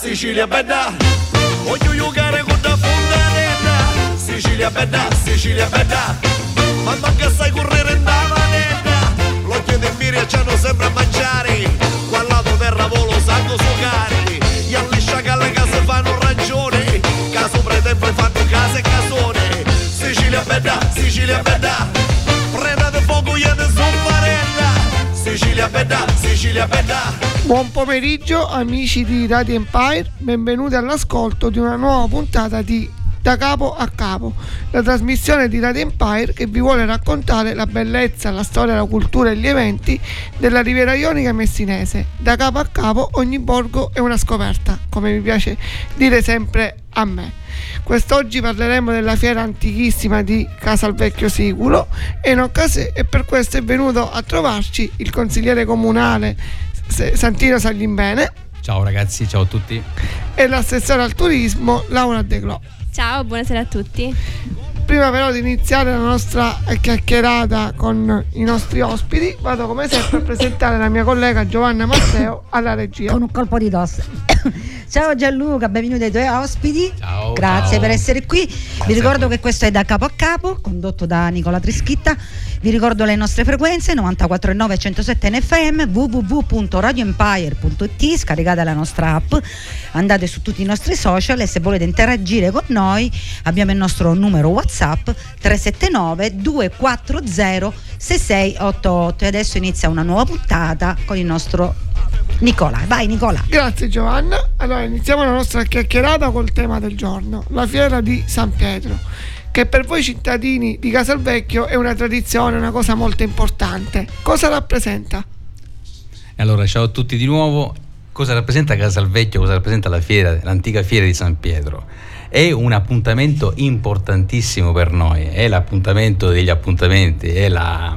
Sicilia bella. Voglio giocare con la fontanella. Sicilia bella, Sicilia bella. Ma manca sai correre in la manetta. L'occhio di Miria c'hanno sempre a mangiare. Qua lato terra volo sanno sucare. Gli alli sciacalle che si fanno ragione. Caso pretempo fanno case e casone. Sicilia bella, Sicilia bella. Preda di fuoco io di soffarella. Sicilia bella, Sicilia bella. Buon pomeriggio amici di Radio Empire, benvenuti all'ascolto di una nuova puntata di Da Capo a Capo, la trasmissione di Radio Empire che vi vuole raccontare la bellezza, la storia, la cultura e gli eventi della Riviera Ionica messinese. Da capo a capo ogni borgo è una scoperta, come mi piace dire sempre a me. Quest'oggi parleremo della fiera antichissima di Casalvecchio Siculo e, occas- e per questo è venuto a trovarci il consigliere comunale Santino Saglimbene. Ciao ragazzi, ciao a tutti. E l'assessore al turismo Laura De Glo. Ciao, buonasera a tutti. Prima però di iniziare la nostra chiacchierata con i nostri ospiti, vado come sempre a presentare la mia collega Giovanna Matteo alla regia. Con un colpo di tosse. Ciao Gianluca, benvenuti ai tuoi ospiti. Ciao. Grazie ciao. per essere qui. Grazie Vi ricordo che questo è da capo a capo, condotto da Nicola Trischitta. Vi ricordo le nostre frequenze 94.9 e 107 NFM, www.radioempire.it, scaricate la nostra app, andate su tutti i nostri social e se volete interagire con noi abbiamo il nostro numero WhatsApp 379 240 6688 e adesso inizia una nuova puntata con il nostro Nicola. Vai Nicola. Grazie Giovanna. Allora iniziamo la nostra chiacchierata col tema del giorno, la fiera di San Pietro, che per voi cittadini di Casalvecchio è una tradizione, una cosa molto importante. Cosa rappresenta? Allora, ciao a tutti di nuovo. Cosa rappresenta Casalvecchio? Cosa rappresenta la fiera, l'antica fiera di San Pietro? È un appuntamento importantissimo per noi, è l'appuntamento degli appuntamenti, è la,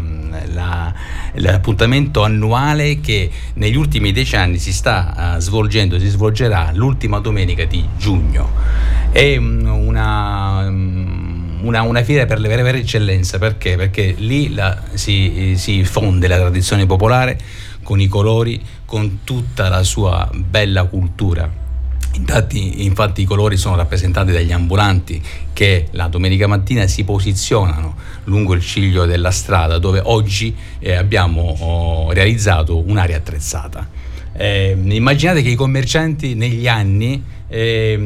la, l'appuntamento annuale che negli ultimi dieci anni si sta uh, svolgendo, si svolgerà l'ultima domenica di giugno. È una, una, una fiera per le vere, vere eccellenze, perché? Perché lì la, si, si fonde la tradizione popolare con i colori, con tutta la sua bella cultura. Infatti, infatti, i colori sono rappresentati dagli ambulanti che la domenica mattina si posizionano lungo il ciglio della strada dove oggi eh, abbiamo oh, realizzato un'area attrezzata. Eh, immaginate che i commercianti negli anni eh,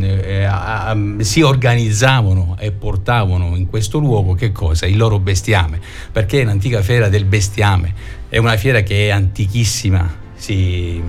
eh, a, a, si organizzavano e portavano in questo luogo che cosa? Il loro bestiame, perché è un'antica fiera del bestiame, è una fiera che è antichissima, si,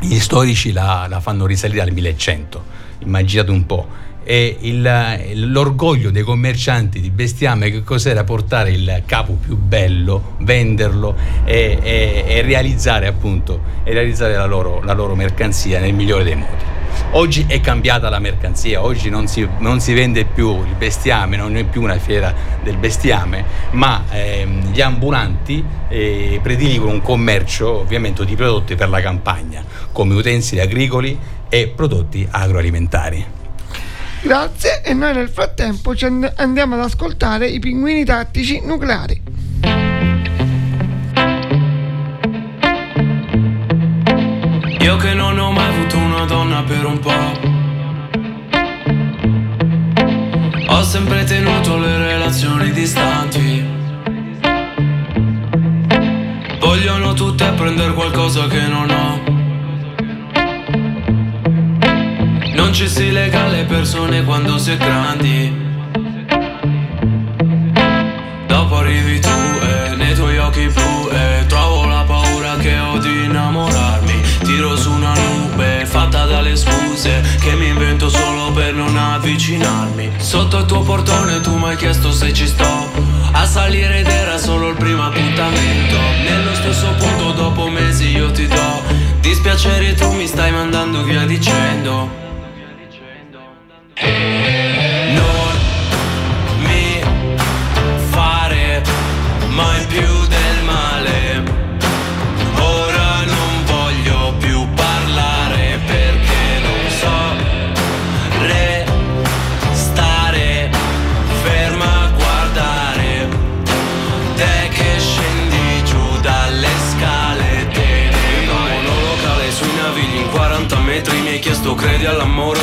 gli storici la, la, fanno risalire al 1100, immaginate un po'. E il, l'orgoglio dei commercianti di bestiame che cos'era portare il capo più bello, venderlo e, e, e realizzare appunto e realizzare la loro, la loro mercanzia nel migliore dei modi. Oggi è cambiata la mercanzia, oggi non si, non si, vende più il bestiame, non è più una fiera del bestiame, ma ehm, gli ambulanti eh, prediligono un commercio ovviamente di prodotti per la campagna, come utensili agricoli e prodotti agroalimentari. Grazie e noi nel frattempo ci andiamo ad ascoltare i pinguini tattici nucleari. Io che non ho mai avuto una donna per un po'. Ho sempre tenuto le relazioni distanti. Vogliono tutte prendere qualcosa che non ho. Non ci si lega alle persone quando si è grandi. Dopo arrivi tu e nei tuoi occhi blu scuse che mi invento solo per non avvicinarmi. Sotto il tuo portone tu mi hai chiesto se ci sto a salire ed era solo il primo appuntamento. Nello stesso punto dopo mesi io ti do dispiacere tu mi stai mandando via dicendo.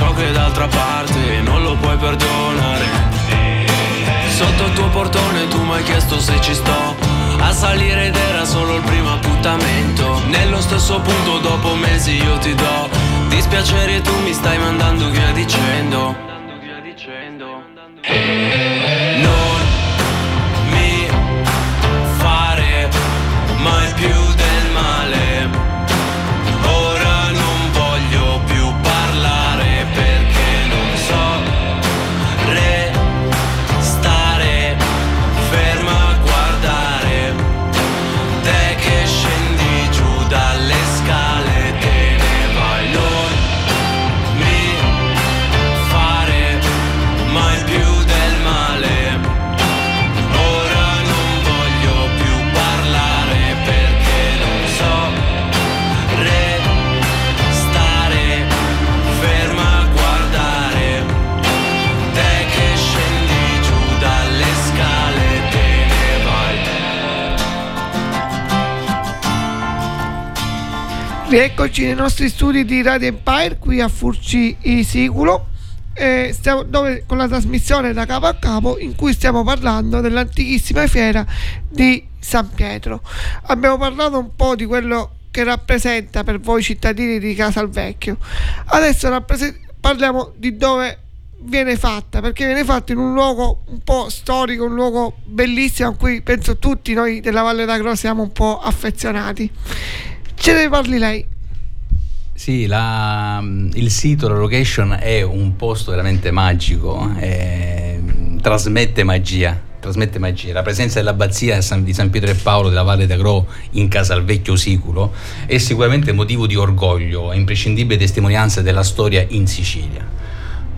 so che d'altra parte non lo puoi perdonare. Sotto il tuo portone tu mi hai chiesto se ci sto. A salire ed era solo il primo appuntamento. Nello stesso punto dopo mesi io ti do Dispiacere tu mi stai mandando via dicendo. Non Rieccoci nei nostri studi di Radio Empire qui a Furci Siculo eh, dove, con la trasmissione da capo a capo in cui stiamo parlando dell'antichissima fiera di San Pietro. Abbiamo parlato un po' di quello che rappresenta per voi cittadini di Casalvecchio. Adesso rapprese- parliamo di dove viene fatta, perché viene fatta in un luogo un po' storico, un luogo bellissimo a cui penso tutti noi della Valle d'Agro siamo un po' affezionati. Ce ne parli lei? Sì, la- il sito, la location è un posto veramente magico, eh, trasmette magia. Trasmette magia. La presenza dell'abbazia di San, Pietro e Paolo della Valle d'Agro in Casalvecchio Siculo è sicuramente motivo di orgoglio e imprescindibile testimonianza della storia in Sicilia.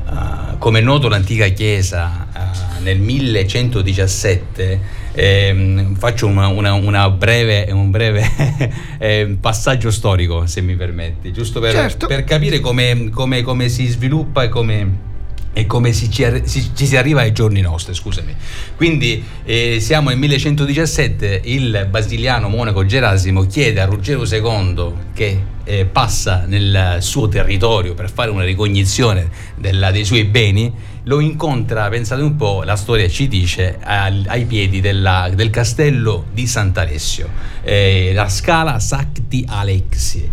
Uh, come è noto l'antica chiesa uh, nel 1117 ehm, faccio una, una- una breve, un breve eh, passaggio storico se mi permetti giusto per, Certo. per capire come, come- come si sviluppa e come e come si ci, si- ci si arriva ai giorni nostri, scusami. Quindi eh, siamo nel 1117, il basiliano monaco Gerasimo chiede a Ruggero II che eh, passa nel suo territorio per fare una ricognizione della- dei suoi beni, lo incontra, pensate un po', la storia ci dice, al- ai piedi della- del castello di Sant'Alessio, eh, la scala Sacti Alexi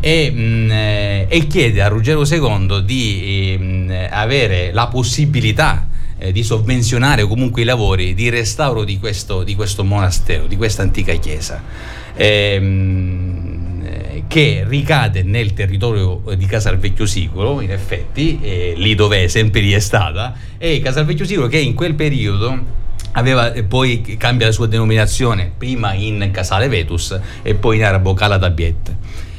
e, mh, eh, e chiede a Ruggero II di ehm, avere la possibilità eh, di sovvenzionare comunque i lavori di restauro di questo, di questo monastero, di questa antica chiesa. Ehm, eh, che ricade nel territorio di Casalvecchio Sicuro, in effetti, eh, lì dove è sempre lì è stata, e Casalvecchio Sicuro che in quel periodo aveva e poi cambia la sua denominazione, prima in Casale Vetus e poi in arabo Cala d'Abiet.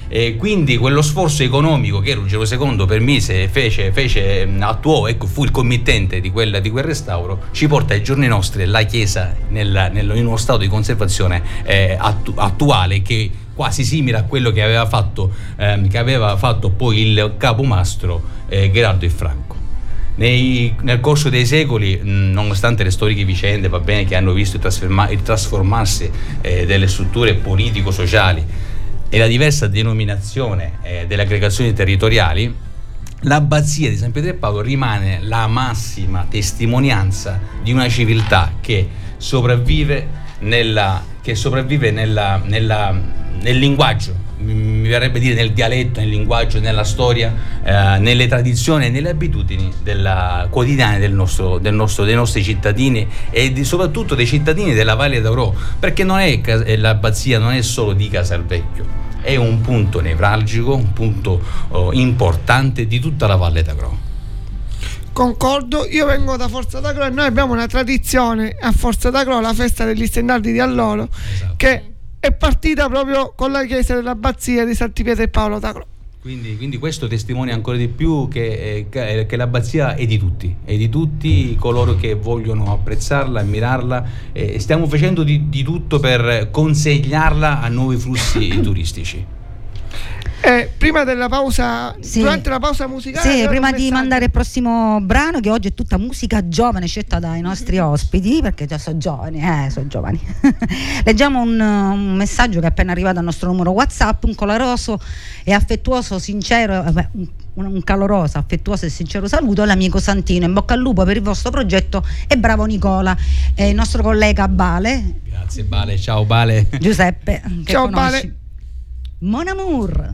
E quindi quello sforzo economico che Ruggero II permise, fece, fece attuò, ecco, fu il committente di quel, di quel restauro, ci porta ai giorni nostri la chiesa nel- nel- in uno stato di conservazione eh, attu- attuale che quasi simile a quello che aveva fatto, ehm, che aveva fatto poi il capomastro eh, Gerardo il Franco. Nei- nel corso dei secoli, mh, nonostante le storiche vicende bene, che hanno visto il, trasferma- il trasformarsi eh, delle strutture politico-sociali e la diversa denominazione eh, delle aggregazioni territoriali, l'abbazia di San Pietro e Paolo rimane la massima testimonianza di una civiltà che sopravvive, nella, che sopravvive nella- nella- nel linguaggio, mi verrebbe dire nel dialetto, nel linguaggio, nella storia, eh, nelle tradizioni e nelle abitudini della, quotidiane del nostro, del nostro- dei nostri cittadini e di- soprattutto dei cittadini della Valle d'Auro, perché non è, eh, l'abbazia non è solo di Casalvecchio, è un punto nevralgico, un punto oh, importante di tutta la Valle d'Agro. Concordo, io vengo da Forza d'Agro e noi abbiamo una tradizione a Forza d'Agro, la festa degli stendardi di Alloro, Esatto. che è partita proprio con la chiesa dell'abbazia di Santi Pietro e Paolo d'Agro. Quindi, quindi questo testimonia ancora di più che, eh, che l'abbazia è di tutti, è di tutti coloro che vogliono apprezzarla, ammirarla e stiamo facendo di, di tutto per consegnarla a nuovi flussi turistici. Eh, prima della pausa, Sì. durante la pausa musicale, Sì, prima di mandare il prossimo brano, che oggi è tutta musica giovane scelta dai nostri ospiti, perché già sono giovani, eh, sono giovani. Leggiamo un, un messaggio che è appena arrivato al nostro numero WhatsApp, un coloroso e affettuoso, sincero, eh, beh, un, un caloroso, affettuoso e sincero saluto all'amico Santino. In bocca al lupo per il vostro progetto e bravo Nicola, e il nostro collega Bale, Grazie Bale, ciao Bale. Giuseppe, Ciao, conosci. Bale. Mon amour.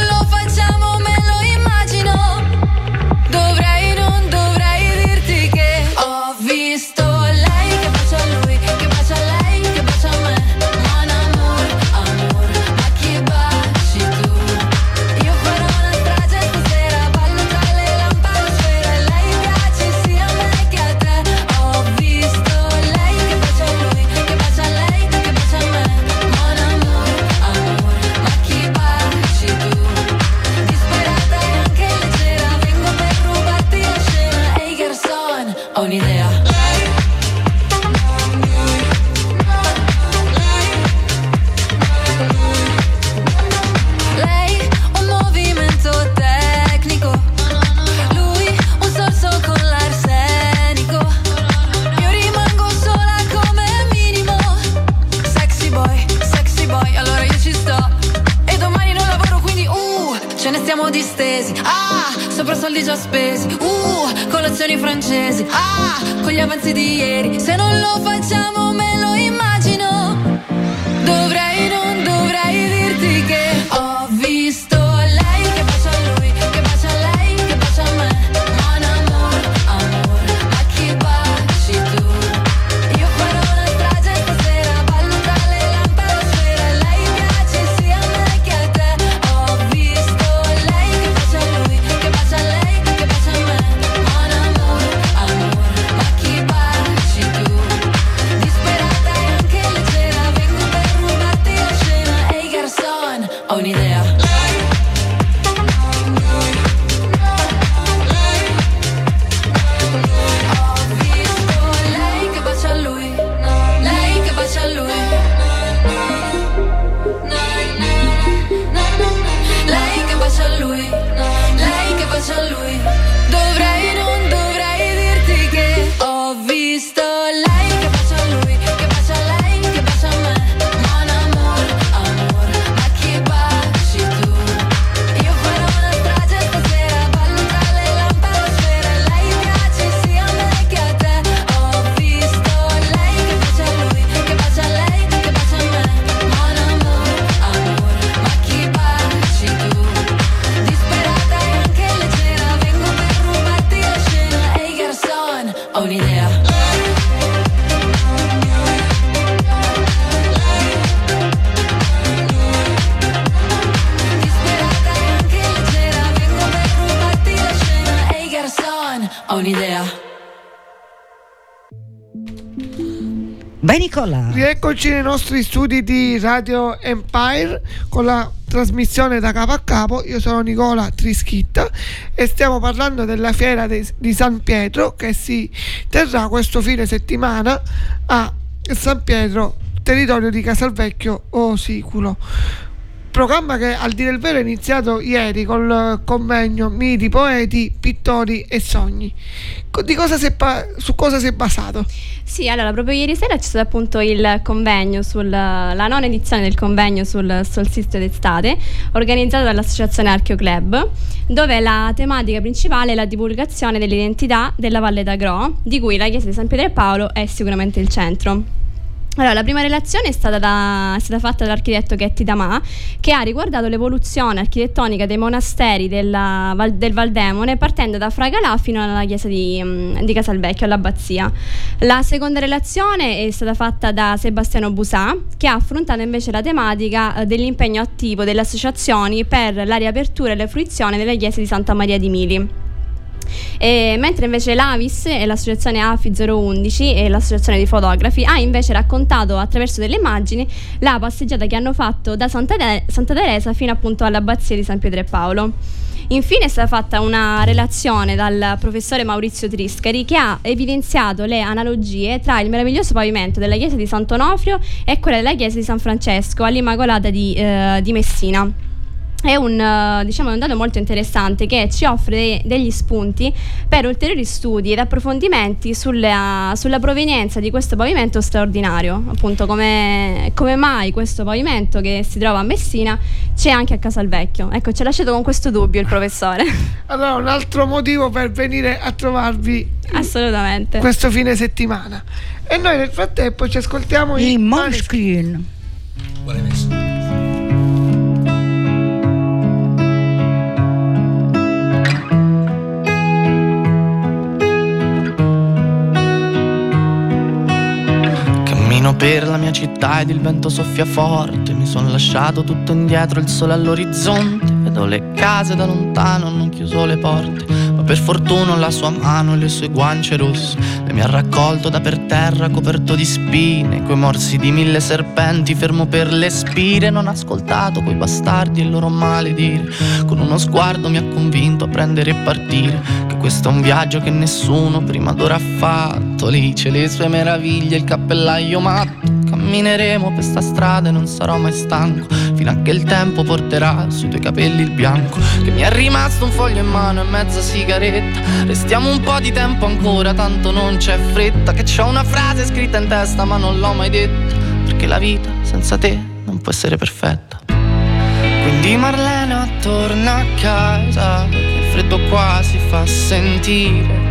stiamo distesi. Ah, sopra soldi già spesi. Uh, colazioni francesi. Ah, con gli avanzi di ieri. Se non lo facciamo me Nicola. Rieccoci nei nostri studi di Radio Empire con la trasmissione da capo a capo. Io sono Nicola Trischitta e stiamo parlando della fiera de- di San Pietro che si terrà questo fine settimana a San Pietro, territorio di Casalvecchio o Siculo. Programma che al dire il vero è iniziato ieri col convegno Miti, Poeti, Pittori e Sogni. Cosa pa- su cosa si è basato? Sì, allora proprio ieri sera c'è stato appunto il convegno, sul, la nona edizione del convegno sul solstizio d'estate, organizzato dall'Associazione Archeo Club, dove la tematica principale è la divulgazione dell'identità della Valle d'Agro, di cui la chiesa di San Pietro e Paolo è sicuramente il centro. Allora, la prima relazione è stata, da- è stata fatta dall'architetto Ghetti Damà, che ha riguardato l'evoluzione architettonica dei monasteri della del Valdemone, partendo da Fragalà fino alla chiesa di, mm, di Casalvecchio, all'abbazia. La seconda relazione è stata fatta da Sebastiano Busà, che ha affrontato invece la tematica eh, dell'impegno attivo delle associazioni per la riapertura e la fruizione delle chiese di Santa Maria di Mili. E mentre invece l'Avis e l'associazione AFI 011 e l'associazione di fotografi ha invece raccontato attraverso delle immagini la passeggiata che hanno fatto da Santa, Te- Santa Teresa fino appunto all'abbazia di San Pietro e Paolo. Infine è stata fatta una relazione dal professore Maurizio Triscari che ha evidenziato le analogie tra il meraviglioso pavimento della chiesa di Sant'Onofrio e quella della chiesa di San Francesco all'Immacolata di, eh, di Messina è un, eh, diciamo, un dato molto interessante che ci offre de- degli spunti per ulteriori studi ed approfondimenti sulla, sulla provenienza di questo pavimento straordinario, appunto come, come mai questo pavimento che si trova a Messina c'è anche a Casalvecchio. Ecco, ci ha lasciato con questo dubbio il professore. Allora, un altro motivo per venire a trovarvi Assolutamente. questo fine settimana. E noi nel frattempo ci ascoltiamo i I Maneskin. Måneskin. Cammino per la mia città ed il vento soffia forte. Mi sono lasciato tutto indietro, il sole all'orizzonte. Vedo le case da lontano, hanno chiuso le porte. Per fortuna la sua mano e le sue guance rosse. E mi ha raccolto da per terra, coperto di spine. Coi morsi di mille serpenti, fermo per le spire. Non ho ascoltato quei bastardi e il loro maledire. Con uno sguardo mi ha convinto a prendere e partire. Che questo è un viaggio che nessuno prima d'ora ha fatto. Lì c'è le sue meraviglie, il cappellaio matto. Cammineremo per sta strada e non sarò mai stanco. Fino a che il tempo porterà sui tuoi capelli il bianco. Che mi è rimasto un foglio in mano e mezza sigaretta. Restiamo un po' di tempo ancora, tanto non c'è fretta. Che c'ho una frase scritta in testa, ma non l'ho mai detta. Perché la vita senza te non può essere perfetta. Quindi Marlena torna a casa, che il freddo qua si fa sentire.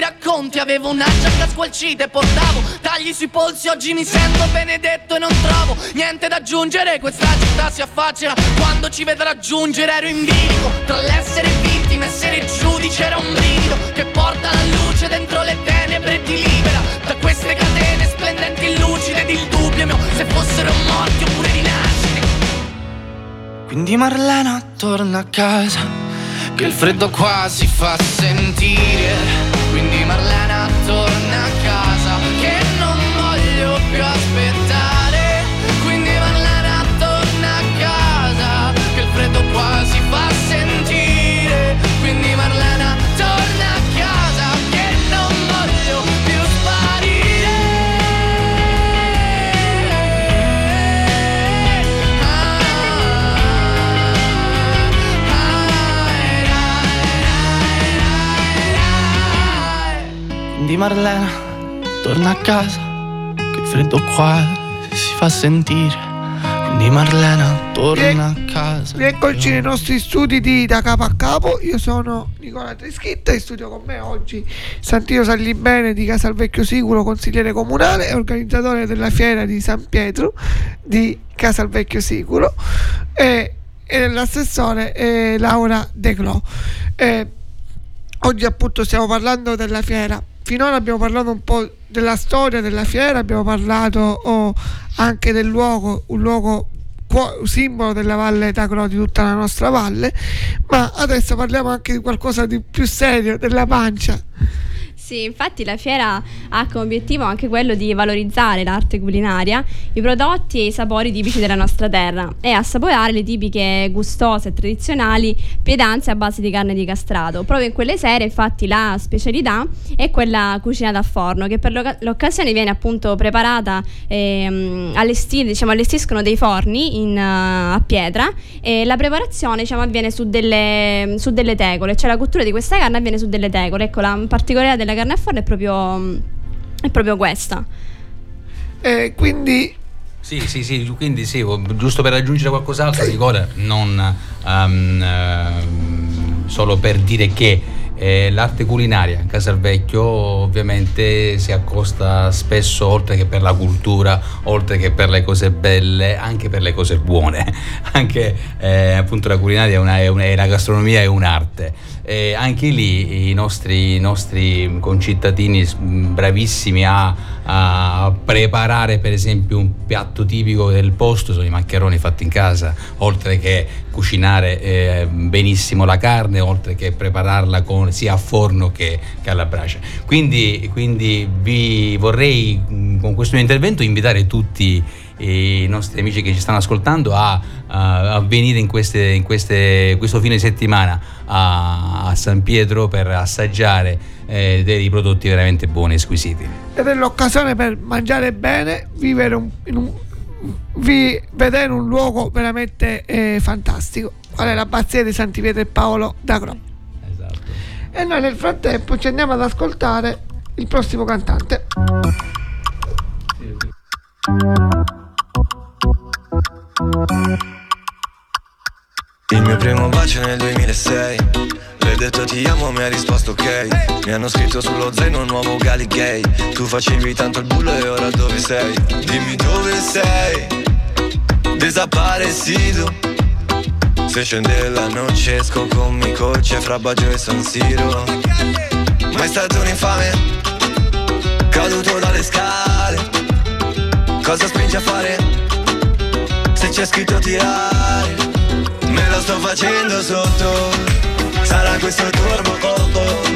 racconti Avevo una giacca squalcita e portavo Tagli sui polsi Oggi mi sento benedetto e non trovo Niente da aggiungere Questa città si affaccerà Quando ci vedrà giungere ero in bilico Tra l'essere vittima e essere giudice Era un brivido Che porta la luce dentro le tenebre E ti libera da queste catene Splendenti lucide ed il dubbio mio Se fossero morti oppure rinascite quindi Marlena torna a casa, che il freddo qua si fa sentire. Quindi Marlena torna Quindi Marlena torna a casa, che il freddo qua si fa sentire. Di Marlena torna a casa. Rieccoci nei nostri studi di Da Capo a Capo, io sono Nicola Trischitta, in studio con me oggi Santino Sallibene di Casa al Vecchio Sicuro, consigliere comunale e organizzatore della fiera di San Pietro di Casa al Vecchio Sicuro e, e l'assessore eh, Laura De Clo. Eh, oggi appunto stiamo parlando della fiera. Finora abbiamo parlato un po' della storia della fiera, abbiamo parlato oh, anche del luogo, un luogo simbolo della Valle Tacro di tutta la nostra valle, ma adesso parliamo anche di qualcosa di più serio, della pancia. Sì, infatti la fiera ha come obiettivo anche quello di valorizzare l'arte culinaria, i prodotti e i sapori tipici della nostra terra e assaporare le tipiche gustose e tradizionali pietanze a base di carne di castrato. Proprio in quelle sere, infatti, la specialità è quella cucinata a forno, che per l'oc- l'occasione viene appunto preparata, ehm, allestire, diciamo, allestiscono dei forni in, uh, a pietra e la preparazione diciamo, avviene su delle, su delle tegole, cioè la cottura di questa carne avviene su delle tegole. Ecco, la particolarità della carne a forno è proprio, è proprio questa. Eh, quindi Sì, sì, sì, quindi sì, giusto per aggiungere qualcos'altro, Nicola, non ehm, ehm, solo per dire che eh, l'arte culinaria. In Casalvecchio ovviamente si accosta spesso oltre che per la cultura, oltre che per le cose belle, anche per le cose buone, anche eh, appunto la culinaria è, una, è, una- è la gastronomia è un'arte. E anche lì i nostri, i nostri concittadini bravissimi a, a preparare per esempio un piatto tipico del posto sono i maccheroni fatti in casa, oltre che cucinare eh, benissimo la carne, oltre che prepararla con- sia a forno che, che alla brace. Quindi, quindi vi vorrei mh, con questo mio intervento invitare tutti i nostri amici che ci stanno ascoltando a, a- venire in, queste, in queste- questo fine settimana a, a San Pietro per assaggiare eh, dei prodotti veramente buoni e squisiti. ed è l'occasione per mangiare bene, vivere un- in un, vi, vedere un luogo veramente eh, fantastico, qual è l'abbazia di Santi Pietro e Paolo da Gro. E noi nel frattempo ci andiamo ad ascoltare il prossimo cantante. Il mio primo bacio nel 2006 Le ho detto ti amo, mi ha risposto ok. Mi hanno scritto sullo zaino un nuovo gali gay. Tu facevi tanto il bullo e ora dove sei? Dimmi dove sei. Desaparecido Se scende la noce esco con mi coche fra Baggio e San Siro. Ma è stato un infame Caduto dalle scale. Cosa spinge a fare? Se c'è scritto tirare Me lo sto facendo sotto. Sarà questo turbo coco Che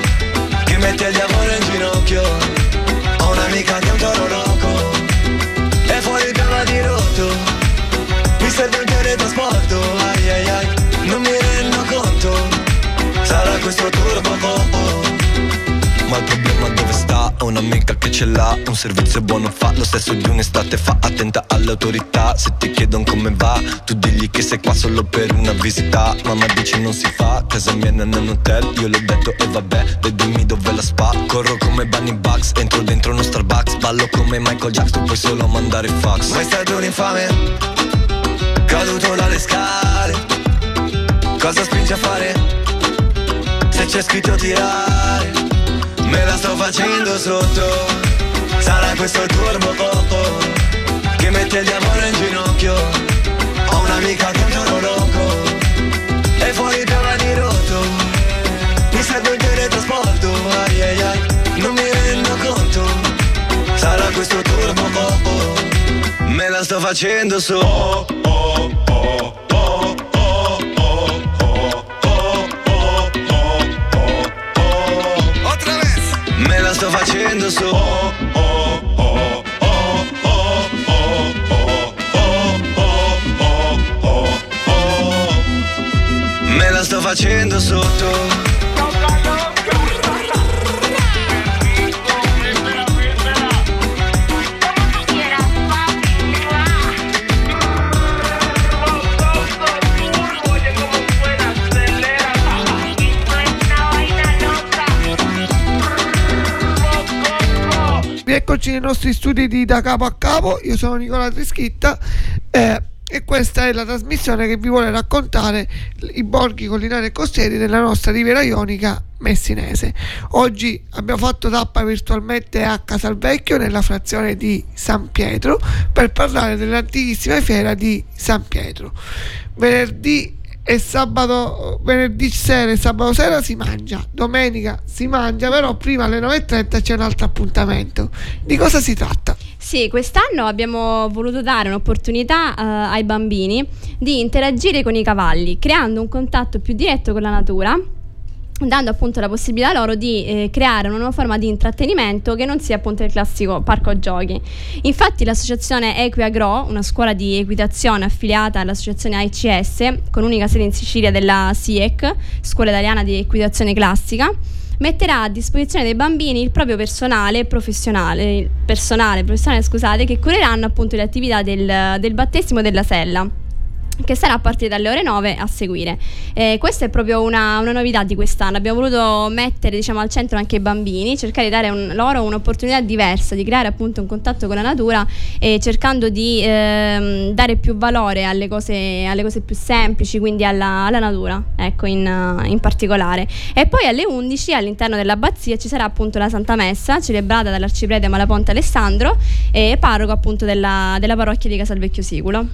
ce l'ha Un servizio buono fa Lo stesso di un'estate fa Attenta alle autorità Se ti chiedono come va Tu digli che sei qua solo per una visita. Mamma dice non si fa Casa mia non è un hotel Io l'ho detto e vabbè Dai dimmi dove la spa. Corro come Bunny Bugs Entro dentro uno Starbucks Ballo come Michael Jackson puoi solo mandare fax. Ma è stato un infame Caduto dalle scale. Cosa spinge a fare? Se c'è scritto tirare Me la sto facendo sotto Sarà questo turbo coco Che mette il diavolo in ginocchio Ho un'amica che è un toro loco E fuori piano di rotto Mi serve un teletrasporto Ai ai ai Non mi rendo conto Sarà questo turbo coco Me la sto facendo Otra vez Me la sto facendo su facendo sotto Rieccoci nei nostri studi di Da Capo a Capo, io sono Nicola Trischitta. Eh, e questa è la trasmissione che vi vuole raccontare i borghi collinari e costieri della nostra riviera ionica messinese. Oggi abbiamo fatto tappa virtualmente a Casalvecchio nella frazione di San Pietro per parlare dell'antichissima fiera di San Pietro. Venerdì e sabato, venerdì sera e sabato sera si mangia, domenica si mangia, però prima alle 9.30 c'è un altro appuntamento. Di cosa si tratta? Sì, quest'anno abbiamo voluto dare un'opportunità uh, ai bambini di interagire con i cavalli, creando un contatto più diretto con la natura dando appunto la possibilità loro di eh, creare una nuova forma di intrattenimento che non sia appunto il classico parco giochi. Infatti l'associazione Equiagro, una scuola di equitazione affiliata all'associazione AICS, con unica sede in Sicilia della SIEC, Scuola Italiana di Equitazione Classica, metterà a disposizione dei bambini il proprio personale professionale, personale, professionale scusate, che cureranno appunto le attività del, del battesimo della sella che sarà a partire dalle ore 9 a seguire. Eh, questa è proprio una, una, novità di quest'anno. Abbiamo voluto mettere diciamo, al centro anche i bambini, cercare di dare un, loro un'opportunità diversa, di creare appunto un contatto con la natura e cercando di ehm, dare più valore alle cose, alle cose, più semplici, quindi alla, alla natura, ecco, in, in, particolare. E poi alle 11 all'interno dell'abbazia ci sarà appunto la Santa Messa, celebrata dall'arciprete Malaponte Alessandro e parroco appunto della, della parrocchia di Casalvecchio Siculo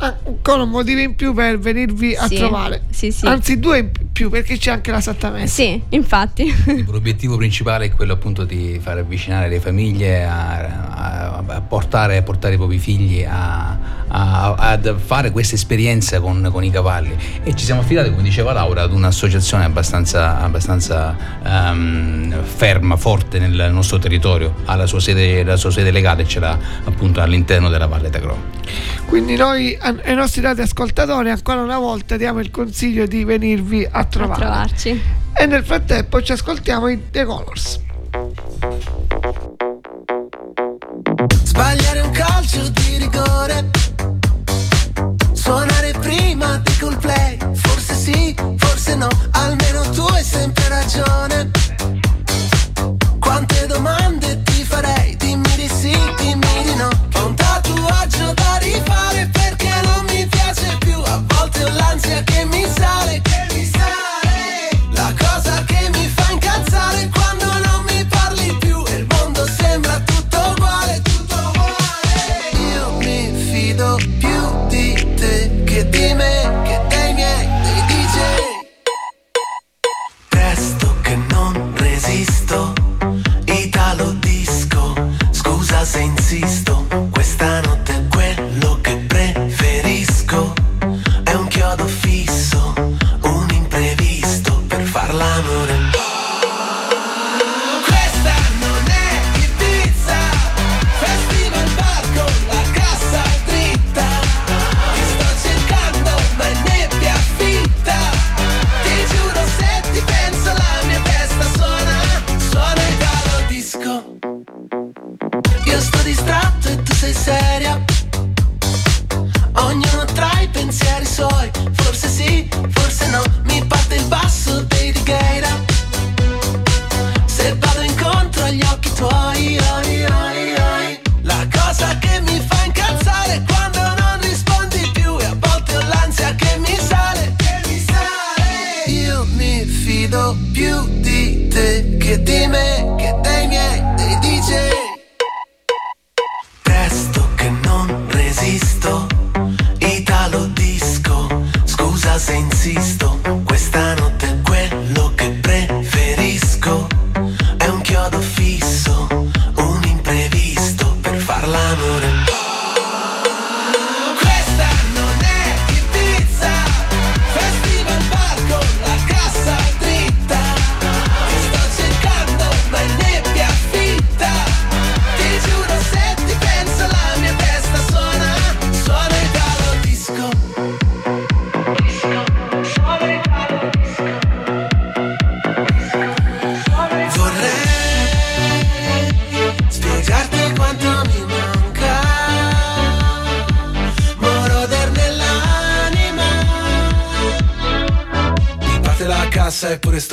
ancora un motivo in più per venirvi a sì, trovare. Sì, sì. Anzi, due in più perché c'è anche la Santa Messa. Sì, infatti. L'obiettivo principale è quello appunto di far avvicinare le famiglie a, a, a, portare, a portare, i propri figli a, a fare questa esperienza con, con, i cavalli. E ci siamo affidati, come diceva Laura, ad un'associazione abbastanza, abbastanza um, ferma, forte nel nostro territorio. Ha la sua sede, la sua sede legale ce l'ha appunto all'interno della Valle d'Agro. Quindi noi ai nostri ascoltatori ancora una volta diamo il consiglio di venirvi a trovare. A trovarci. E nel frattempo ci ascoltiamo i The Colors. Sbagliare un calcio di rigore. Suonare prima di col play. Forse sì, forse no. Almeno tu hai sempre ragione. Quante domande ti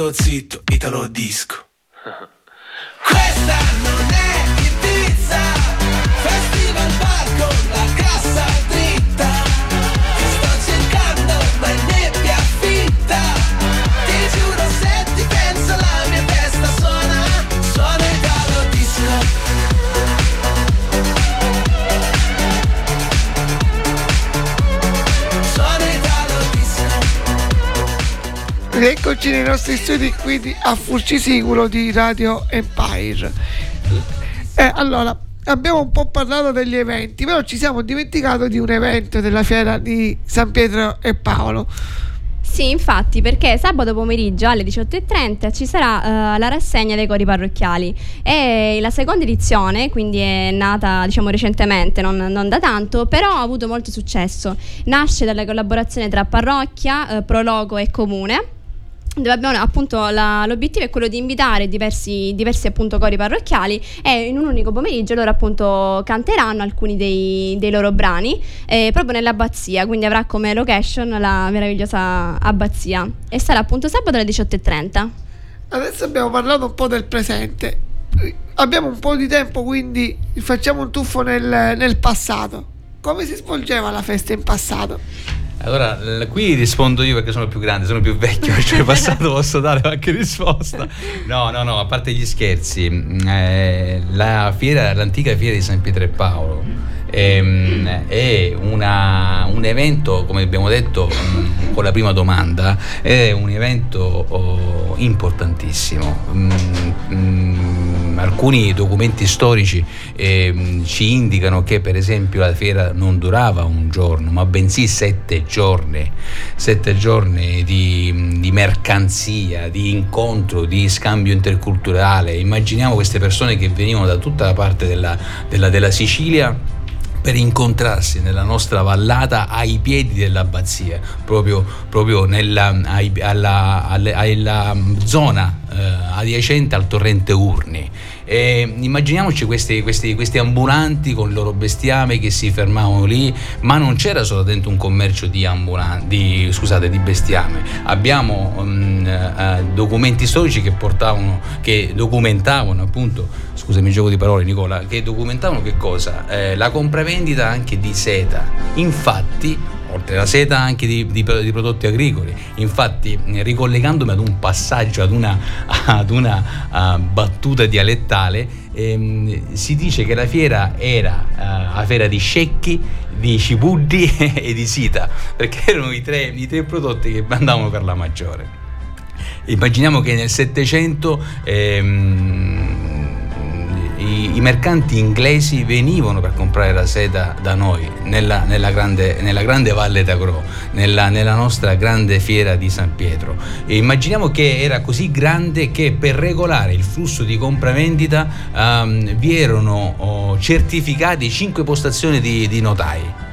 calorcito Eccoci nei nostri studi qui di, a Furcisicolo di Radio Empire. Eh, allora, abbiamo un po' parlato degli eventi, però ci siamo dimenticati di un evento della fiera di San Pietro e Paolo. Sì, infatti, perché sabato pomeriggio alle 18.30 ci sarà uh, la rassegna dei cori parrocchiali. È la seconda edizione, quindi è nata diciamo recentemente, non, non da tanto, però ha avuto molto successo. Nasce dalla collaborazione tra parrocchia, uh, prologo e comune dove abbiamo appunto la, l'obiettivo è quello di invitare diversi, diversi appunto cori parrocchiali e in un unico pomeriggio loro appunto canteranno alcuni dei, dei loro brani eh, proprio nell'abbazia quindi avrà come location la meravigliosa abbazia. E sarà appunto sabato alle 18.30 adesso abbiamo parlato un po' del presente. Abbiamo un po' di tempo quindi facciamo un tuffo nel, nel passato. Come si svolgeva la festa in passato? Allora, qui rispondo io perché sono più grande, sono più vecchio, cioè passato posso dare qualche risposta. No, no, no, a parte gli scherzi, mm, eh, la fiera, l'antica fiera di San Pietro e Paolo ehm, è una, un evento, come abbiamo detto mm, con la prima domanda, è un evento oh, importantissimo. Mm, mm, alcuni documenti storici eh, ci indicano che per esempio la fiera non durava un giorno, ma bensì sette giorni, sette giorni di, di mercanzia, di incontro, di scambio interculturale. Immaginiamo queste persone che venivano da tutta la parte della, della, della Sicilia per incontrarsi nella nostra vallata ai piedi dell'abbazia, proprio, proprio nella, alla, alla, alla, zona adiacente al torrente Urni. E immaginiamoci questi, questi, questi, ambulanti con il loro bestiame che si fermavano lì, ma non c'era soltanto un commercio di, di, scusate, di bestiame. Abbiamo um, documenti storici che, portavano, che documentavano appunto, scusami il gioco di parole Nicola, che documentavano che cosa? Eh, la compravendita anche di seta. Infatti oltre alla seta anche di, di, di, prodotti agricoli. Infatti, ricollegandomi ad un passaggio, ad una, ad una uh, battuta dialettale, ehm, si dice che la fiera era uh, la fiera di scecchi, di cipuddi e di sita, perché erano i tre, i tre prodotti che andavano per la maggiore. Immaginiamo che nel Settecento ehm, i, i, mercanti inglesi venivano per comprare la seta da noi, nella, nella, grande, nella grande, Valle d'Agro, nella, nella, nostra grande fiera di San Pietro. E immaginiamo che era così grande che per regolare il flusso di compravendita um, vi erano oh, certificati cinque postazioni di, di notai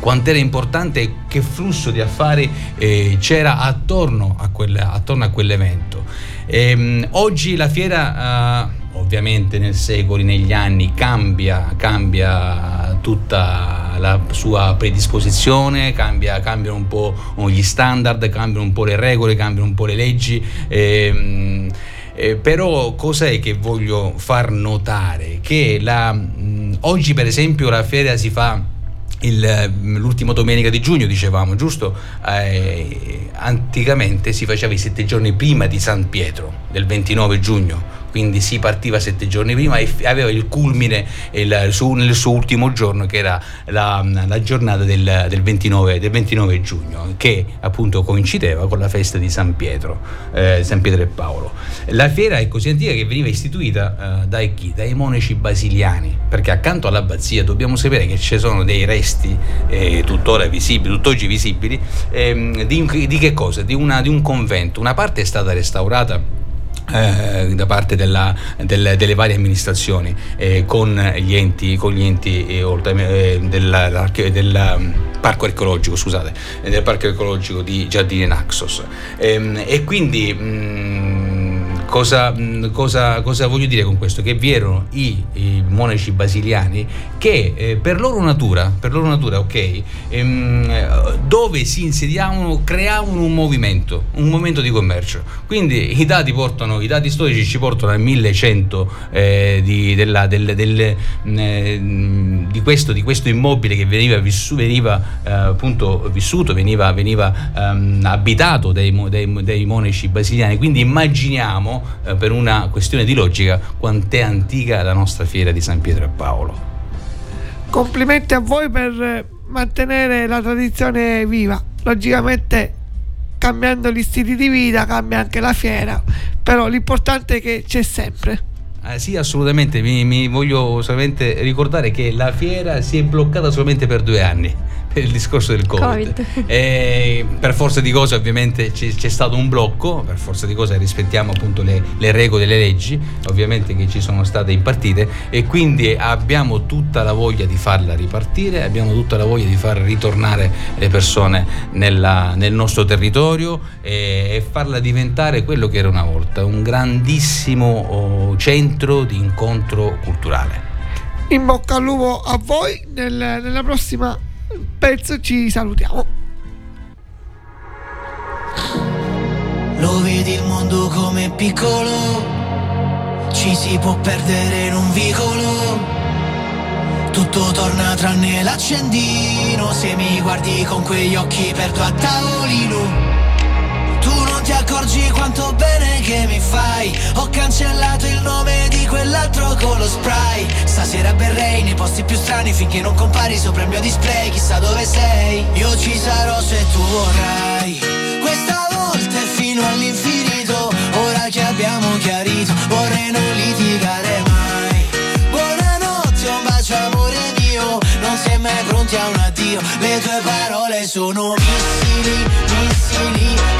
quanto era importante che flusso di affari eh, c'era attorno a, quel, attorno a quell'evento. E, um, oggi la fiera uh, ovviamente nel secoli, negli anni cambia, cambia tutta la sua predisposizione, cambia, cambiano un po' gli standard, cambiano un po' le regole, cambiano un po' le leggi. Ehm, eh, però cos'è che voglio far notare? Che la, mh, oggi per esempio la feria si fa il, l'ultima domenica di giugno, dicevamo, giusto? Eh, anticamente si faceva i sette giorni prima di San Pietro, del 29 giugno quindi si partiva sette giorni prima e aveva il culmine il, su, nel suo ultimo giorno che era la, la giornata del, del, 29, del, 29, giugno che appunto coincideva con la festa di San Pietro, eh, San Pietro e Paolo. La fiera è così antica che veniva istituita eh, dai chi? Dai monaci basiliani, perché accanto all'abbazia dobbiamo sapere che ci sono dei resti eh, tuttora visibili, tutt'oggi visibili, ehm, di, di, che cosa? Di, una, di un convento. Una parte è stata restaurata eh, da parte della, del, delle varie amministrazioni eh, con gli enti, con gli enti eh, eh del, del, mm, parco archeologico, scusate, del parco archeologico di Giardini Naxos. Ehm, e quindi mh, mm, Cosa, cosa, cosa, voglio dire con questo? Che vi erano i, i monaci basiliani che eh, per loro natura, per loro natura ok, ehm, dove si insediavano creavano un movimento, un movimento di commercio. Quindi i dati, portano, i dati storici ci portano al 1100 eh, di, della, del, del, eh, di, questo, di, questo, immobile che veniva, vissu, veniva eh, appunto vissuto, veniva, veniva ehm, abitato dai, dai, dai monaci basiliani. Quindi immaginiamo eh, per una questione di logica quant'è antica la nostra fiera di San Pietro e Paolo. Complimenti a voi per mantenere la tradizione viva. Logicamente cambiando gli stili di vita cambia anche la fiera, però l'importante è che c'è sempre. Eh, sì, assolutamente, mi, mi voglio solamente ricordare che la fiera si è bloccata solamente per due anni per il discorso del Covid. Covid. E per forza di cose ovviamente c'è, c'è stato un blocco, per forza di cose rispettiamo appunto le, le regole e le leggi ovviamente che ci sono state impartite e quindi abbiamo tutta la voglia di farla ripartire, abbiamo tutta la voglia di far ritornare le persone nella- nel nostro territorio e, e farla diventare quello che era una volta, un grandissimo oh, centro di incontro culturale. In bocca al lupo a voi, nel- nella prossima pezzo ci salutiamo. Lo vedi il mondo come piccolo, ci si può perdere in un vicolo. Tutto torna tranne l'accendino, se mi guardi con quegli occhi perdo a tavolino. Ti accorgi quanto bene che mi fai. Ho cancellato il nome di quell'altro con lo spray. Stasera berrei nei posti più strani Finché non compari sopra il mio display. Chissà dove sei Io ci sarò se tu vorrai. Questa volta è fino all'infinito Ora che abbiamo chiarito Vorrei non litigare mai. Buonanotte, un bacio amore mio Non è mai pronti a un addio. Le tue parole sono missili, missili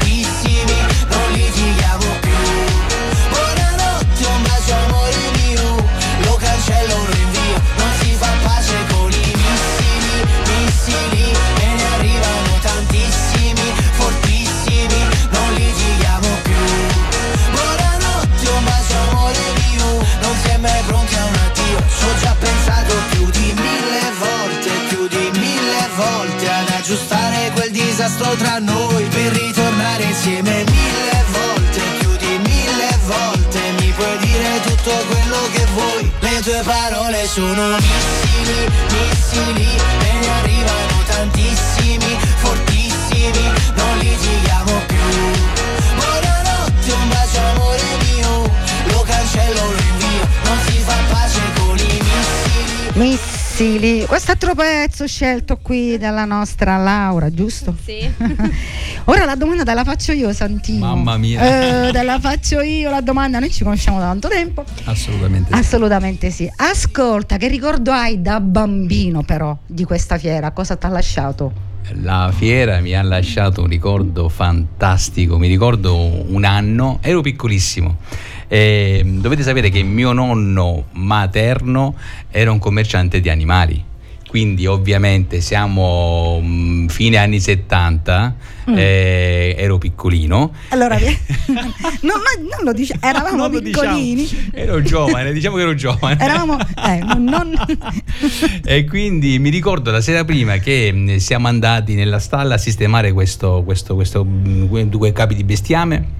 disastro tra noi Per ritornare insieme mille volte Più di mille volte. Mi puoi dire tutto quello che vuoi Le tue parole sono missili, missili E ne arrivano tantissimi, fortissimi Missili, quest'altro pezzo scelto qui dalla nostra Laura, giusto? Sì. Ora la domanda te la faccio io, Santino. Mamma mia. Eh, te la faccio io la domanda, noi ci conosciamo da tanto tempo. Assolutamente. sì. Assolutamente sì. Ascolta, che ricordo hai da bambino però di questa fiera? Cosa ti ha lasciato? La fiera mi ha lasciato un ricordo fantastico, mi ricordo un anno, ero piccolissimo. E dovete sapere che mio nonno materno era un commerciante di animali. Quindi ovviamente siamo mm, fine anni 70, Mm. eh, ero piccolino. Allora, vi- no, no, non lo dice, eravamo Non lo piccolini. diciamo. Ero giovane, diciamo che ero giovane. Eravamo, eh, non, non- e quindi mi ricordo la sera prima che mh, siamo andati nella stalla a sistemare questo, questo, questo, mh, que- due capi di bestiame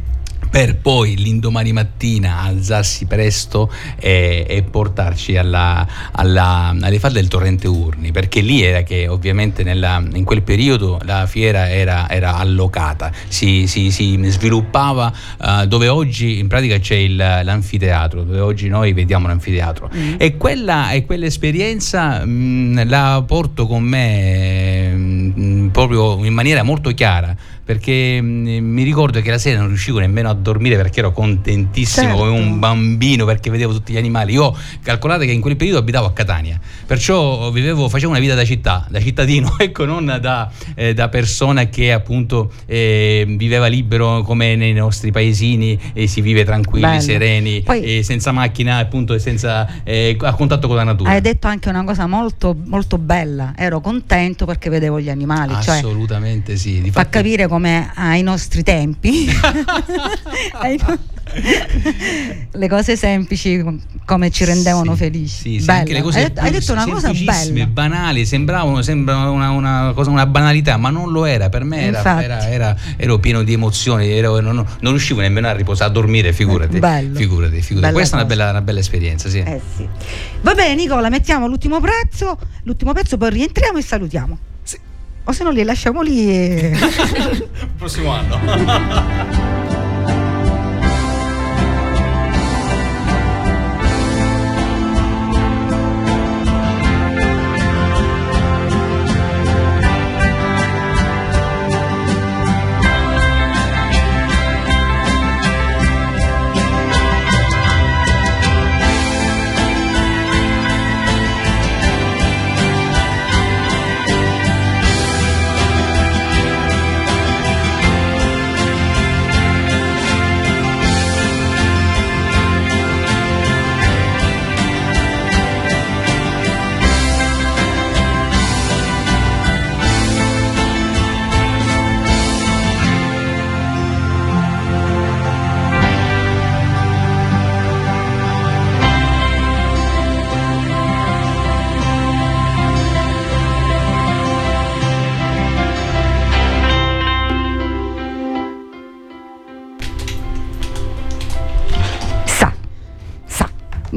per poi l'indomani mattina alzarsi presto e, e portarci alla, alla- alle falde del torrente Urni, perché lì era che ovviamente nella- in quel periodo la fiera era, era allocata, si, si- si sviluppava eh, dove oggi in pratica c'è il- l'anfiteatro, dove oggi noi vediamo l'anfiteatro. E quella, e quell'esperienza mh, la porto con me mh, proprio in maniera molto chiara perché mh, mi ricordo che la sera non riuscivo nemmeno a dormire perché ero contentissimo Certo. come un bambino perché vedevo tutti gli animali. Io calcolate che in quel periodo abitavo a Catania, perciò vivevo, facevo una vita da città, da cittadino, ecco, non da, eh, da persona che appunto eh, viveva libero come nei nostri paesini e si vive tranquilli, Bello. sereni, Poi- e senza macchina, appunto, e senza eh, a contatto con la natura. Hai detto anche una cosa molto, molto bella. Ero contento perché vedevo gli animali. Cioè, Assolutamente sì. fa Difatti- capire come ai nostri tempi le cose semplici come ci rendevano Sì, felici. Sì, sì, Bella. anche le cose hai, detto- hai detto una cosa bella. banali, sembravano sembra una, una cosa, una banalità, ma non lo era. Per me era, era- era- ero pieno di emozioni, ero- non, non riuscivo nemmeno a riposare, a dormire, figurati. Bello. Figurati, figurati. Questa è una cosa. bella, una bella esperienza, sì. Eh sì. Va bene Nicola, mettiamo l'ultimo pezzo, l'ultimo pezzo poi rientriamo e salutiamo. O se no li lasciamo lì e... Prossimo anno.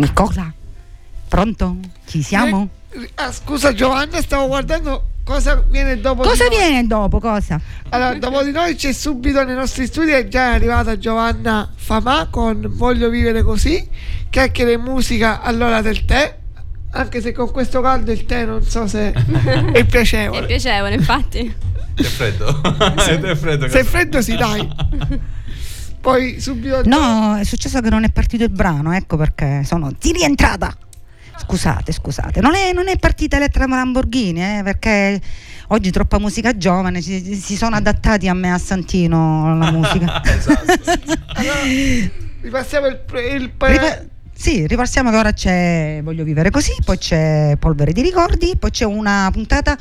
Nicola, pronto? Ci siamo? Eh, ah, scusa Giovanna, stavo guardando cosa viene dopo. di Cosa noi. viene dopo? Cosa? Allora, dopo di noi c'è subito nei nostri studi è già arrivata Giovanna Famà con Voglio vivere così, chiacchiere e musica all'ora del tè, anche se con questo caldo il tè non so se è È piacevole. piacevole, infatti. È freddo. è freddo. Se è freddo si dai. Poi subito No, è successo che non è partito il brano, ecco perché sono di rientrata. Scusate, scusate, non è, non è partita Elettra Lamborghini, eh, perché oggi troppa musica giovane, si, si sono adattati a me a Santino la musica. allora, ripassiamo il, il Ripa- sì, ripassiamo che ora c'è Voglio vivere così, poi c'è Polvere di ricordi, poi c'è una puntata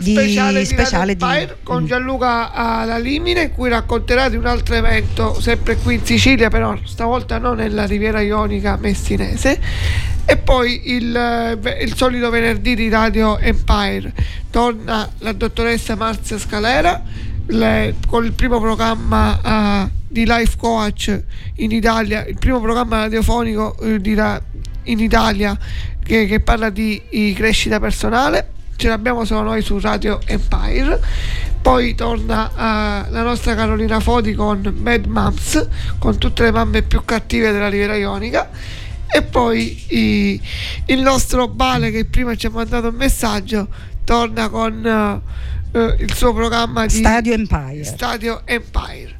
di speciale, speciale di, Empire con Gianluca alla Limine in cui racconterà di un altro evento sempre qui in Sicilia però stavolta non nella Riviera Ionica messinese. E poi il, eh, il solito venerdì di Radio Empire. Torna la dottoressa Marzia Scalera le- con il primo programma eh, di life coach in Italia il primo programma radiofonico eh, di in Italia che, che parla di di crescita personale ce l'abbiamo solo noi su Radio Empire. Poi torna eh, la nostra Carolina Fodi con Mad Moms, con tutte le mamme più cattive della Riviera Ionica. E poi i- il nostro Bale che prima ci ha mandato un messaggio torna con eh, eh, il suo programma di Stadio Empire. Stadio Empire.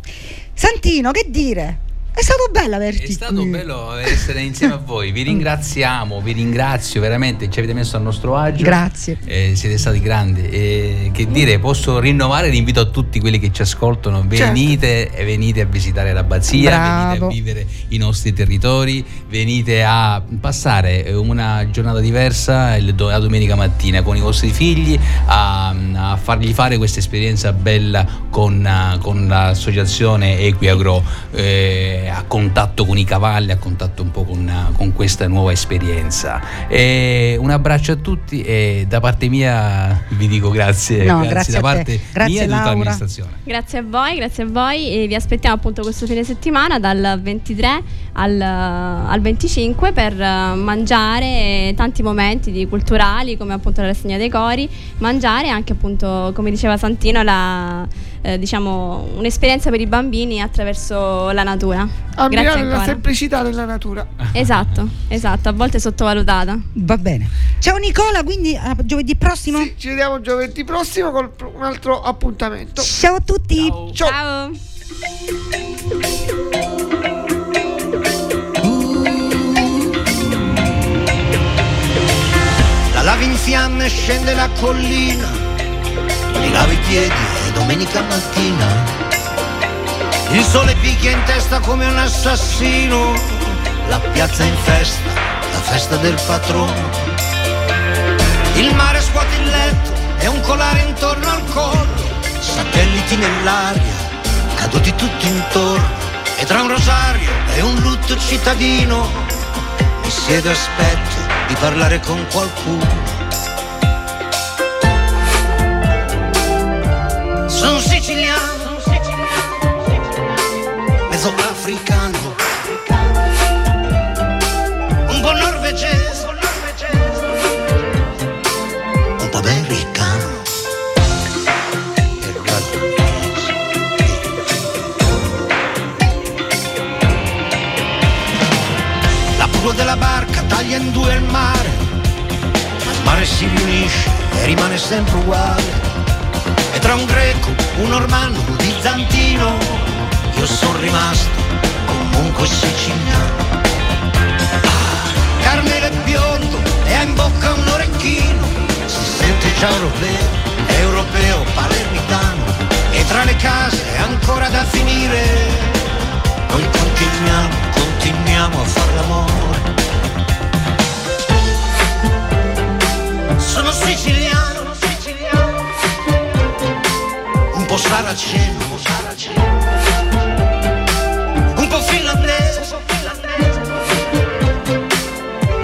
Santino, che dire? È stato bello averti È stato qui. bello essere insieme a voi, vi ringraziamo, vi ringrazio veramente, ci avete messo a nostro agio. Grazie. Eh, siete stati grandi. E che dire, posso rinnovare l'invito a tutti quelli che ci ascoltano: venite e venite a visitare l'abbazia, venite Bravo. a vivere i nostri territori, venite a passare una giornata diversa la domenica mattina con i vostri figli, a, a fargli fare questa esperienza bella con, eh, con l'associazione Equiagro. eh, a contatto con i cavalli, a contatto un po' con, con questa nuova esperienza. E un abbraccio a tutti e da parte mia vi dico grazie, No, grazie, grazie da parte Grazie, mia e di tutta l'amministrazione. Grazie a voi, grazie a voi e vi aspettiamo appunto questo fine settimana dal 23 al, al 25 per eh, mangiare tanti momenti di culturali come appunto la rassegna dei cori, mangiare anche appunto come diceva Santino la, eh, diciamo, un'esperienza per i bambini attraverso la natura. Grazie Ammirare la semplicità della natura. Esatto, esatto, a volte sottovalutata. Va bene. Ciao Nicola, quindi a giovedì prossimo. Sì, ci vediamo giovedì prossimo con un altro appuntamento. Ciao a tutti. Ciao. Ciao. La lava in fiamme scende la collina, ti lavi i piedi domenica mattina. Il sole picchia in testa come un assassino, la piazza in festa, la festa del patrono. Il mare scuote il letto e un colare intorno al collo, satelliti nell'aria, caduti tutti intorno. E tra un rosario e un lutto cittadino, mi siedo e aspetto di parlare con qualcuno. Siciliano, mezzo africano, un po' norvegese, un po' americano. La prua della barca taglia in due il mare, ma il mare si riunisce e rimane sempre uguale. E tra un greco, un normanno, un bizantino, io sono rimasto comunque siciliano. Ah, Carmelo è biondo e ha in bocca un orecchino, si sente già europeo, europeo, palermitano. E tra le case è ancora da finire, noi continuiamo, continuiamo a far l'amore. Sono siciliano, saraceno, un po' finlandese,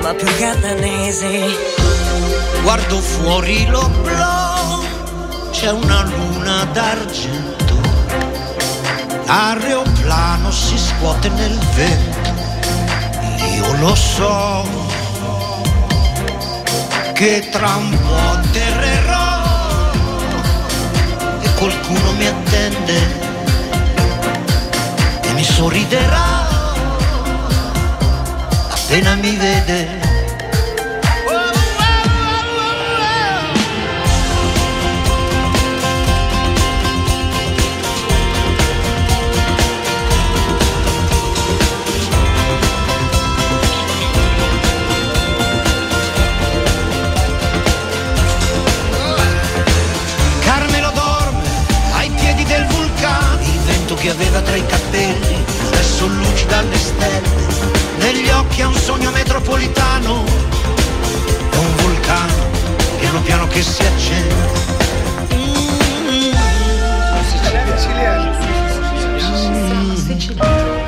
ma più catanese. Guardo fuori l'oblò, c'è una luna d'argento, l'aeroplano si scuote nel vento, io lo so che tra un po' atterrerò e qualcuno mi attende e mi sorriderà appena mi vede. Che aveva tra i capelli, adesso lucida alle stelle, negli occhi ha un sogno metropolitano, è un vulcano, piano piano che si accende. Sono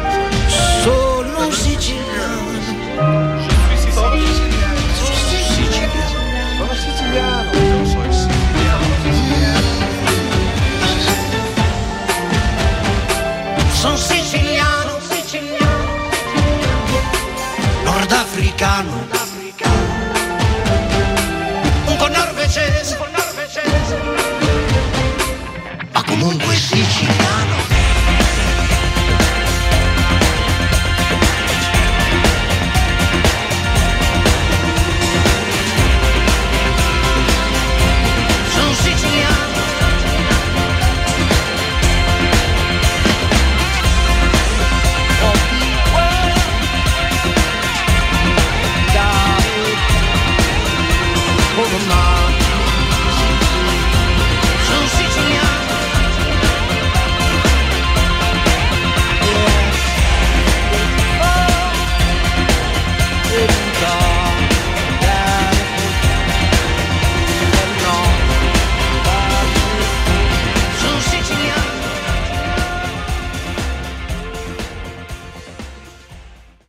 nordafricano, un po' norvegese,